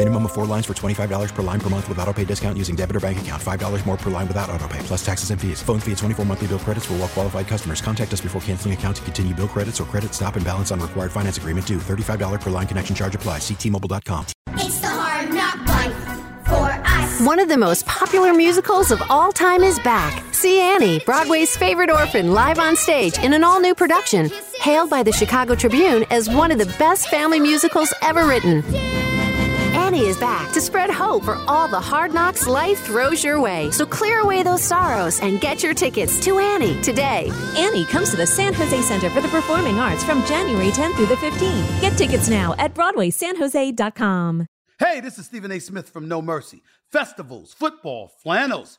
Minimum of four lines for $25 per line per month with auto pay discount using debit or bank account. $5 more per line without auto pay, plus taxes and fees. Phone fee at 24 monthly bill credits for all well qualified customers. Contact us before canceling account to continue bill credits or credit stop and balance on required finance agreement due. $35 per line connection charge applies. Ctmobile.com. It's the hard knock life for us. One of the most popular musicals of all time is back. See Annie, Broadway's favorite orphan, live on stage in an all new production, hailed by the Chicago Tribune as one of the best family musicals ever written. Annie is back to spread hope for all the hard knocks life throws your way. So clear away those sorrows and get your tickets to Annie today. Annie comes to the San Jose Center for the Performing Arts from January 10th through the 15th. Get tickets now at BroadwaySanJose.com. Hey, this is Stephen A. Smith from No Mercy. Festivals, football, flannels.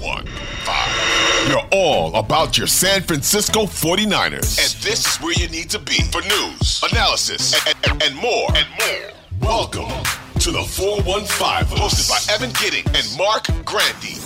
you're all about your San Francisco 49ers. And this is where you need to be for news, analysis, and, and, and more. And more. Welcome to the 415 hosted by Evan Gidding and Mark Grandy.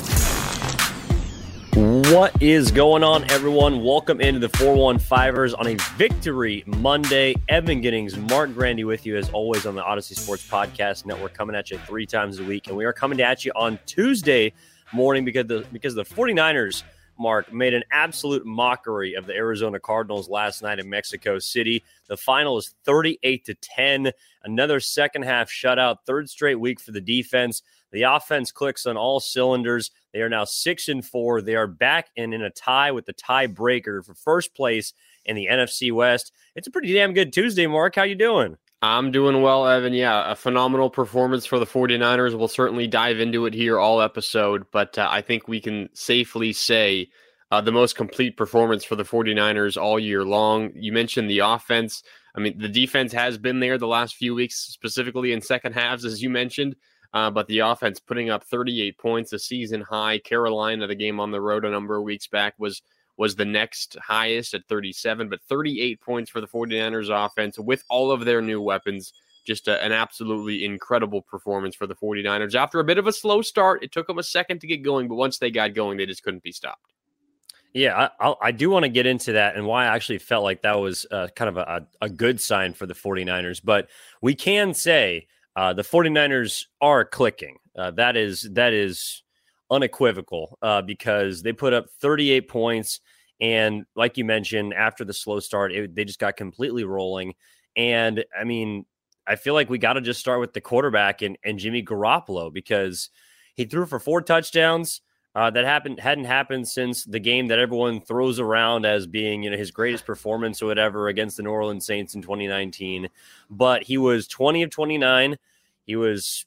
What is going on, everyone? Welcome into the 415ers on a victory Monday. Evan Giddings, Mark Grandy with you as always on the Audacy Sports Podcast Network, coming at you three times a week. And we are coming at you on Tuesday morning because the because the 49ers, Mark, made an absolute mockery of the Arizona Cardinals last night in Mexico City. The final is 38 to 10. Another second half shutout, third straight week for the defense. The offense clicks on all cylinders. They are now six and four. They are back and in a tie with the tiebreaker for first place in the NFC West. It's a pretty damn good Tuesday, Mark. How you doing? I'm doing well, Evan. Yeah, a phenomenal performance for the 49ers. We'll certainly dive into it here all episode, but uh, I think we can safely say uh, the most complete performance for the 49ers all year long. You mentioned the offense. I mean, the defense has been there the last few weeks, specifically in second halves, as you mentioned. Uh, but the offense putting up 38 points, a season high. Carolina, the game on the road a number of weeks back, was was the next highest at 37, but 38 points for the 49ers offense with all of their new weapons. Just a, an absolutely incredible performance for the 49ers. After a bit of a slow start, it took them a second to get going, but once they got going, they just couldn't be stopped. Yeah, I, I do want to get into that and why I actually felt like that was uh, kind of a, a good sign for the 49ers. But we can say uh, the 49ers are clicking. Uh, that is that is unequivocal uh, because they put up 38 points, and like you mentioned, after the slow start, it, they just got completely rolling. And I mean, I feel like we got to just start with the quarterback and, and Jimmy Garoppolo because he threw for four touchdowns. Uh, that happened hadn't happened since the game that everyone throws around as being you know his greatest performance or whatever against the New Orleans Saints in 2019. But he was 20 of 29. He was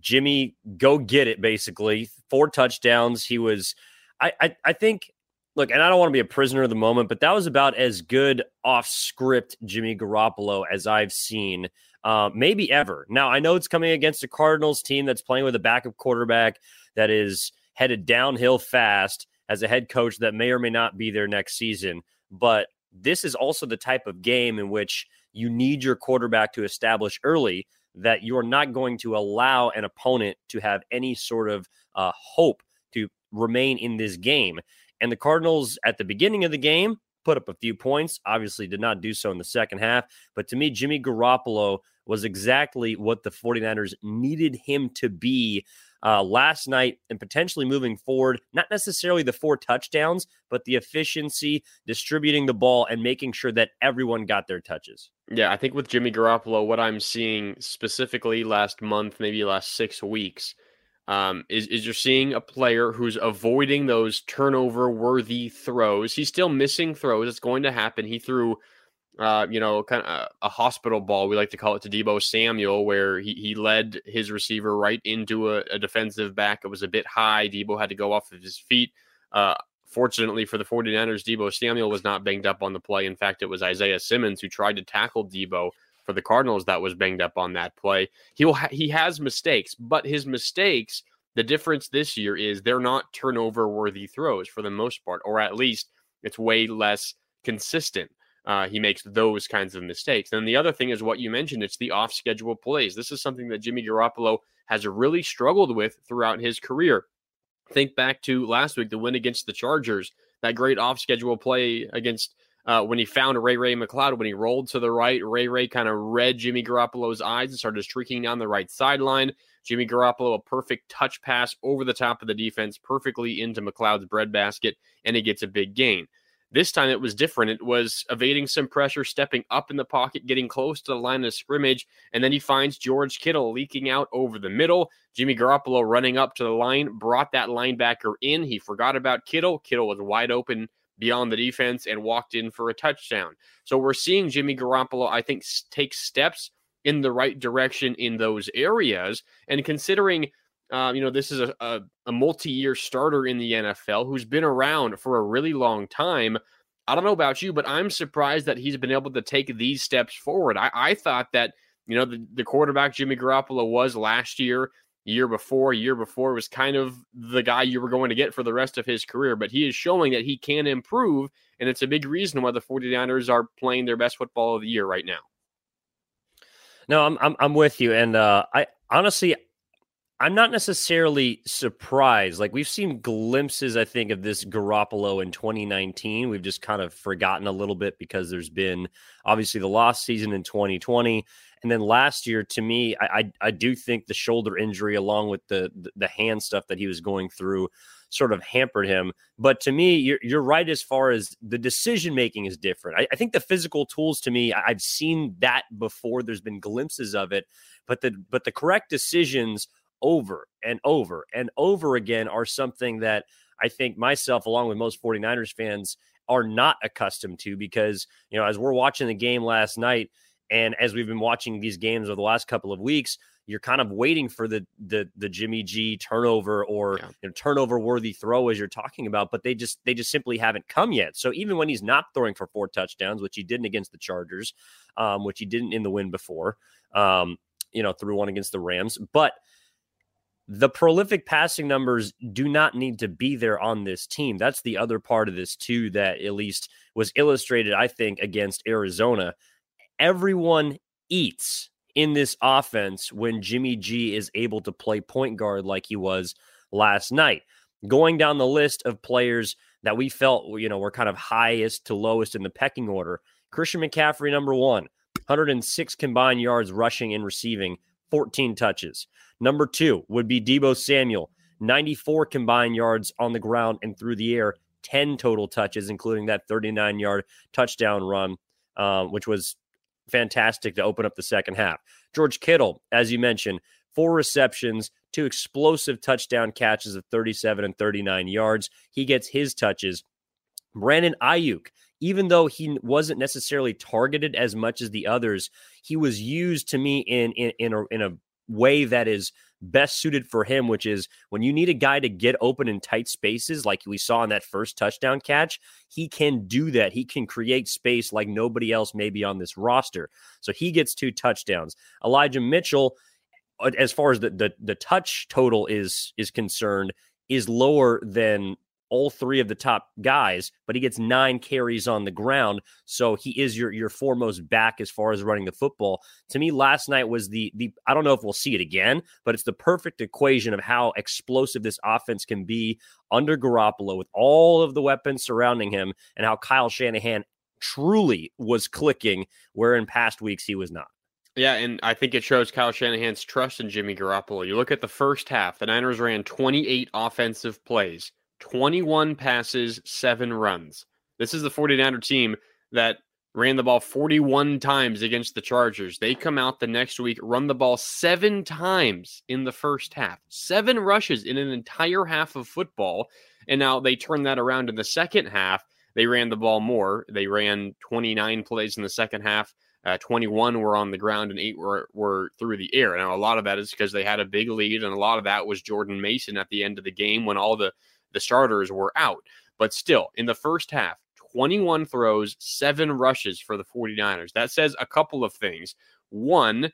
Jimmy go get it basically four touchdowns. He was I I, I think look, and I don't want to be a prisoner of the moment, but that was about as good off script Jimmy Garoppolo as I've seen, uh, maybe ever. Now I know it's coming against a Cardinals team that's playing with a backup quarterback that is headed downhill fast as a head coach that may or may not be there next season. But this is also the type of game in which you need your quarterback to establish early that you're not going to allow an opponent to have any sort of uh, hope to remain in this game. And the Cardinals at the beginning of the game put up a few points, obviously did not do so in the second half. But to me, Jimmy Garoppolo was exactly what the 49ers needed him to be uh, last night and potentially moving forward. Not necessarily the four touchdowns, but the efficiency, distributing the ball, and making sure that everyone got their touches. Yeah, I think with Jimmy Garoppolo, what I'm seeing specifically last month, maybe last six weeks, um, is is you're seeing a player who's avoiding those turnover worthy throws. He's still missing throws. It's going to happen. He threw uh, you know, kind of a, a, hospital ball, we like to call it to Deebo Samuel, where he, he led his receiver right into a, a defensive back. It was a bit high. Deebo had to go off of his feet. Uh, fortunately for the 49ers, Deebo Samuel was not banged up on the play. In fact, it was Isaiah Simmons who tried to tackle Deebo for the Cardinals that was banged up on that play. He'll ha- he has mistakes, but his mistakes, the difference this year is they're not turnover worthy throws for the most part, or at least it's way less consistent uh, he makes those kinds of mistakes. And the other thing is what you mentioned it's the off schedule plays. This is something that Jimmy Garoppolo has really struggled with throughout his career. Think back to last week, the win against the Chargers, that great off schedule play against. Uh, when he found Ray Ray McCloud, when he rolled to the right, Ray Ray kind of read Jimmy Garoppolo's eyes and started streaking down the right sideline. Jimmy Garoppolo, a perfect touch pass over the top of the defense, perfectly into McCloud's breadbasket, and he gets a big gain. This time it was different. It was evading some pressure, stepping up in the pocket, getting close to the line of scrimmage, and then he finds George Kittle leaking out over the middle. Jimmy Garoppolo running up to the line, brought that linebacker in. He forgot about Kittle. Kittle was wide open beyond the defense and walked in for a touchdown. So we're seeing Jimmy Garoppolo, I think, take steps in the right direction in those areas. And considering uh, you know, this is a, a, a multi year starter in the NFL who's been around for a really long time. I don't know about you, but I'm surprised that he's been able to take these steps forward. I, I thought that, you know, the, the quarterback Jimmy Garoppolo was last year, year before, year before was kind of the guy you were going to get for the rest of his career, but he is showing that he can improve. And it's a big reason why the 49ers are playing their best football of the year right now. No, I'm I'm, I'm with you, and uh, I honestly I'm not necessarily surprised. Like we've seen glimpses, I think, of this Garoppolo in 2019. We've just kind of forgotten a little bit because there's been obviously the lost season in 2020, and then last year, to me, I I, I do think the shoulder injury, along with the, the the hand stuff that he was going through, sort of hampered him. But to me, you're, you're right as far as the decision making is different. I, I think the physical tools, to me, I've seen that before. There's been glimpses of it, but the but the correct decisions over and over and over again are something that I think myself, along with most 49ers fans, are not accustomed to because, you know, as we're watching the game last night and as we've been watching these games over the last couple of weeks, you're kind of waiting for the the the Jimmy G turnover or yeah. you know, turnover worthy throw as you're talking about, but they just they just simply haven't come yet. So even when he's not throwing for four touchdowns, which he didn't against the Chargers, um, which he didn't in the win before, um, you know, threw one against the Rams, but the prolific passing numbers do not need to be there on this team. That's the other part of this, too, that at least was illustrated, I think, against Arizona. Everyone eats in this offense when Jimmy G is able to play point guard like he was last night. Going down the list of players that we felt, you know, were kind of highest to lowest in the pecking order Christian McCaffrey, number one, 106 combined yards rushing and receiving, 14 touches. Number two would be Deebo Samuel, 94 combined yards on the ground and through the air, 10 total touches, including that 39 yard touchdown run, um, which was fantastic to open up the second half. George Kittle, as you mentioned, four receptions, two explosive touchdown catches of 37 and 39 yards. He gets his touches. Brandon Aiyuk, even though he wasn't necessarily targeted as much as the others, he was used to me in in in a, in a way that is best suited for him, which is when you need a guy to get open in tight spaces, like we saw in that first touchdown catch, he can do that. He can create space like nobody else maybe on this roster. So he gets two touchdowns. Elijah Mitchell, as far as the the, the touch total is is concerned, is lower than all three of the top guys, but he gets nine carries on the ground. So he is your your foremost back as far as running the football. To me, last night was the the I don't know if we'll see it again, but it's the perfect equation of how explosive this offense can be under Garoppolo with all of the weapons surrounding him and how Kyle Shanahan truly was clicking where in past weeks he was not. Yeah, and I think it shows Kyle Shanahan's trust in Jimmy Garoppolo. You look at the first half, the Niners ran 28 offensive plays, 21 passes, seven runs. This is the 49er team that ran the ball 41 times against the Chargers. They come out the next week, run the ball seven times in the first half, seven rushes in an entire half of football. And now they turn that around in the second half. They ran the ball more. They ran 29 plays in the second half. Uh, 21 were on the ground and eight were, were through the air. Now, a lot of that is because they had a big lead, and a lot of that was Jordan Mason at the end of the game when all the, the starters were out. But still, in the first half, 21 throws, seven rushes for the 49ers. That says a couple of things. One,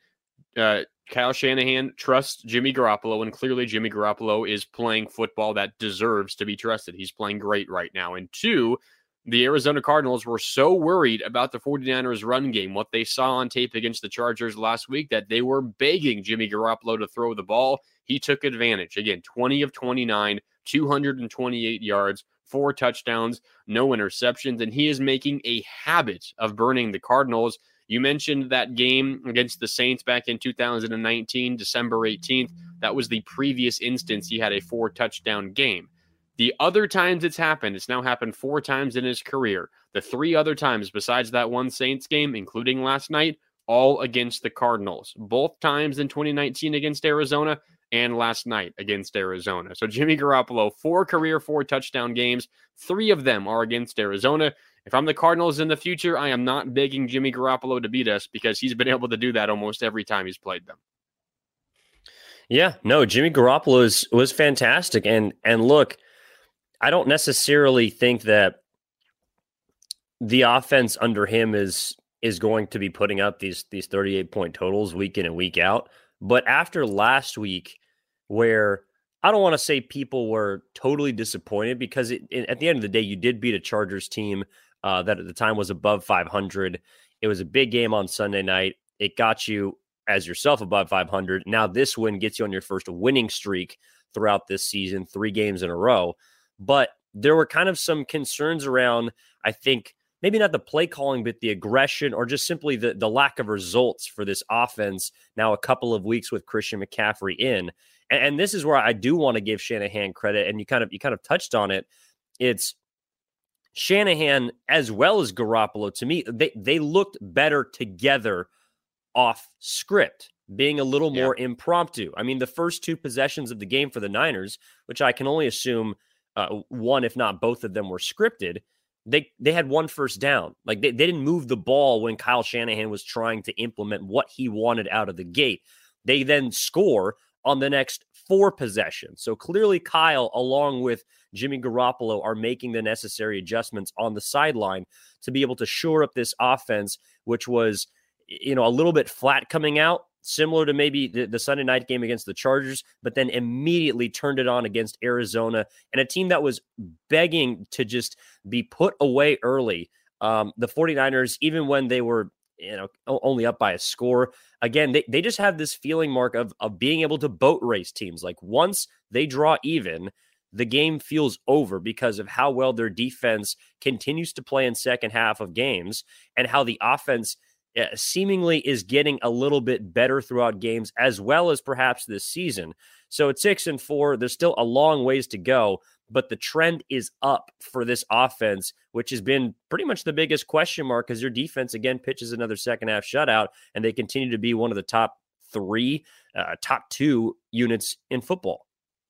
uh, Kyle Shanahan trusts Jimmy Garoppolo, and clearly Jimmy Garoppolo is playing football that deserves to be trusted. He's playing great right now. And two, the Arizona Cardinals were so worried about the 49ers run game, what they saw on tape against the Chargers last week, that they were begging Jimmy Garoppolo to throw the ball. He took advantage. Again, 20 of 29, 228 yards, four touchdowns, no interceptions, and he is making a habit of burning the Cardinals. You mentioned that game against the Saints back in 2019, December 18th. That was the previous instance he had a four touchdown game. The other times it's happened, it's now happened four times in his career. The three other times, besides that one Saints game, including last night, all against the Cardinals. Both times in 2019 against Arizona and last night against Arizona. So Jimmy Garoppolo, four career, four touchdown games. Three of them are against Arizona. If I'm the Cardinals in the future, I am not begging Jimmy Garoppolo to beat us because he's been able to do that almost every time he's played them. Yeah, no, Jimmy Garoppolo was was fantastic, and and look, I don't necessarily think that the offense under him is is going to be putting up these these 38 point totals week in and week out. But after last week, where I don't want to say people were totally disappointed because it, it, at the end of the day, you did beat a Chargers team uh, that at the time was above 500. It was a big game on Sunday night. It got you as yourself above 500. Now this win gets you on your first winning streak throughout this season, three games in a row. But there were kind of some concerns around, I think, maybe not the play calling, but the aggression or just simply the, the lack of results for this offense now a couple of weeks with Christian McCaffrey in. And, and this is where I do want to give Shanahan credit. And you kind of you kind of touched on it. It's Shanahan as well as Garoppolo, to me, they, they looked better together off script, being a little yeah. more impromptu. I mean, the first two possessions of the game for the Niners, which I can only assume – uh, one, if not both of them, were scripted. They they had one first down. Like they, they didn't move the ball when Kyle Shanahan was trying to implement what he wanted out of the gate. They then score on the next four possessions. So clearly, Kyle, along with Jimmy Garoppolo, are making the necessary adjustments on the sideline to be able to shore up this offense, which was, you know, a little bit flat coming out similar to maybe the, the, Sunday night game against the Chargers, but then immediately turned it on against Arizona and a team that was begging to just be put away early. Um, the 49ers, even when they were you know only up by a score again they, they just have this feeling mark of of being able to boat race teams like once they draw even the game feels over because of how well their defense continues to play in second half of games and how the offense seemingly is getting a little bit better throughout games as well as perhaps this season. So at six and four, there's still a long ways to go, but the trend is up for this offense, which has been pretty much the biggest question mark because your defense again pitches another second half shutout, and they continue to be one of the top three, uh, top two units in football.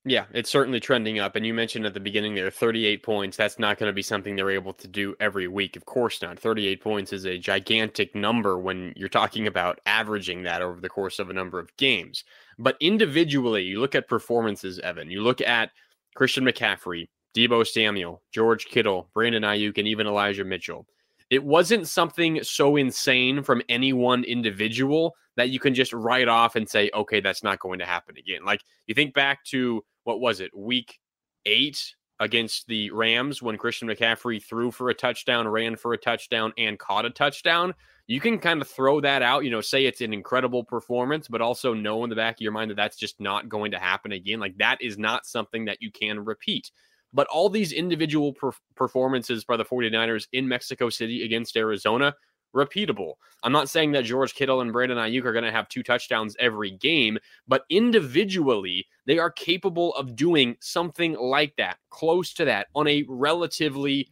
Yeah, it's certainly trending up. And you mentioned at the beginning there 38 points. That's not going to be something they're able to do every week. Of course not. 38 points is a gigantic number when you're talking about averaging that over the course of a number of games. But individually, you look at performances, Evan. You look at Christian McCaffrey, Deebo Samuel, George Kittle, Brandon Aiyuk, and even Elijah Mitchell. It wasn't something so insane from any one individual that you can just write off and say, okay, that's not going to happen again. Like you think back to what was it, week eight against the Rams when Christian McCaffrey threw for a touchdown, ran for a touchdown, and caught a touchdown. You can kind of throw that out, you know, say it's an incredible performance, but also know in the back of your mind that that's just not going to happen again. Like that is not something that you can repeat. But all these individual per- performances by the 49ers in Mexico City against Arizona repeatable. I'm not saying that George Kittle and Brandon Aiyuk are going to have two touchdowns every game, but individually, they are capable of doing something like that, close to that, on a relatively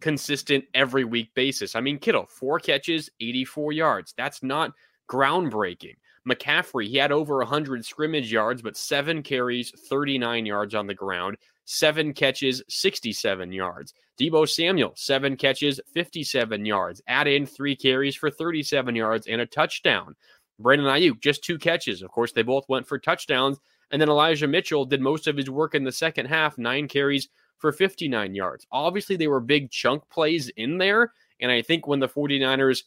consistent every week basis. I mean, Kittle, four catches, 84 yards. That's not groundbreaking. McCaffrey, he had over 100 scrimmage yards, but seven carries, 39 yards on the ground, seven catches, 67 yards. Deebo Samuel, seven catches, 57 yards. Add in three carries for 37 yards and a touchdown. Brandon Aiyuk, just two catches. Of course, they both went for touchdowns. And then Elijah Mitchell did most of his work in the second half, nine carries for 59 yards. Obviously, they were big chunk plays in there. And I think when the 49ers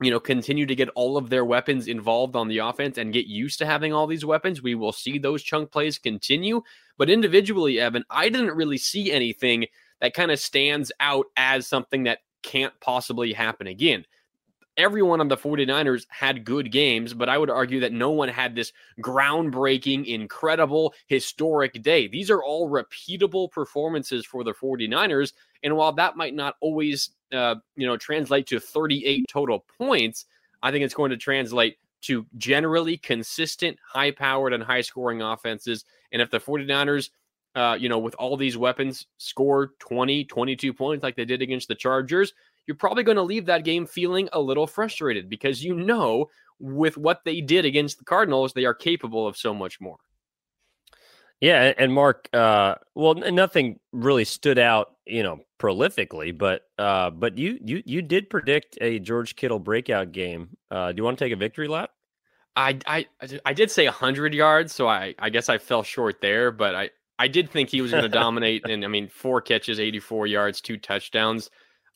you know, continue to get all of their weapons involved on the offense and get used to having all these weapons, we will see those chunk plays continue. But individually, Evan, I didn't really see anything that kind of stands out as something that can't possibly happen again. Everyone on the 49ers had good games, but I would argue that no one had this groundbreaking, incredible, historic day. These are all repeatable performances for the 49ers. And while that might not always uh, you know, translate to 38 total points, I think it's going to translate to generally consistent, high powered, and high scoring offenses. And if the 49ers, uh, you know, with all these weapons score 20, 22 points like they did against the Chargers, you're probably going to leave that game feeling a little frustrated because you know with what they did against the Cardinals, they are capable of so much more. Yeah, and Mark, uh, well, nothing really stood out, you know, prolifically, but uh, but you you you did predict a George Kittle breakout game. Uh, do you want to take a victory lap? I I I did say hundred yards, so I I guess I fell short there, but I I did think he was going to dominate, and I mean, four catches, eighty four yards, two touchdowns.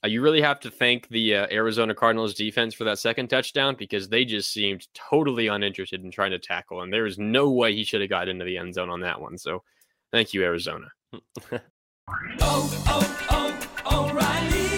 Uh, you really have to thank the uh, Arizona Cardinals defense for that second touchdown because they just seemed totally uninterested in trying to tackle him. There is no way he should have got into the end zone on that one. So, thank you, Arizona. oh, oh, oh, O'Reilly.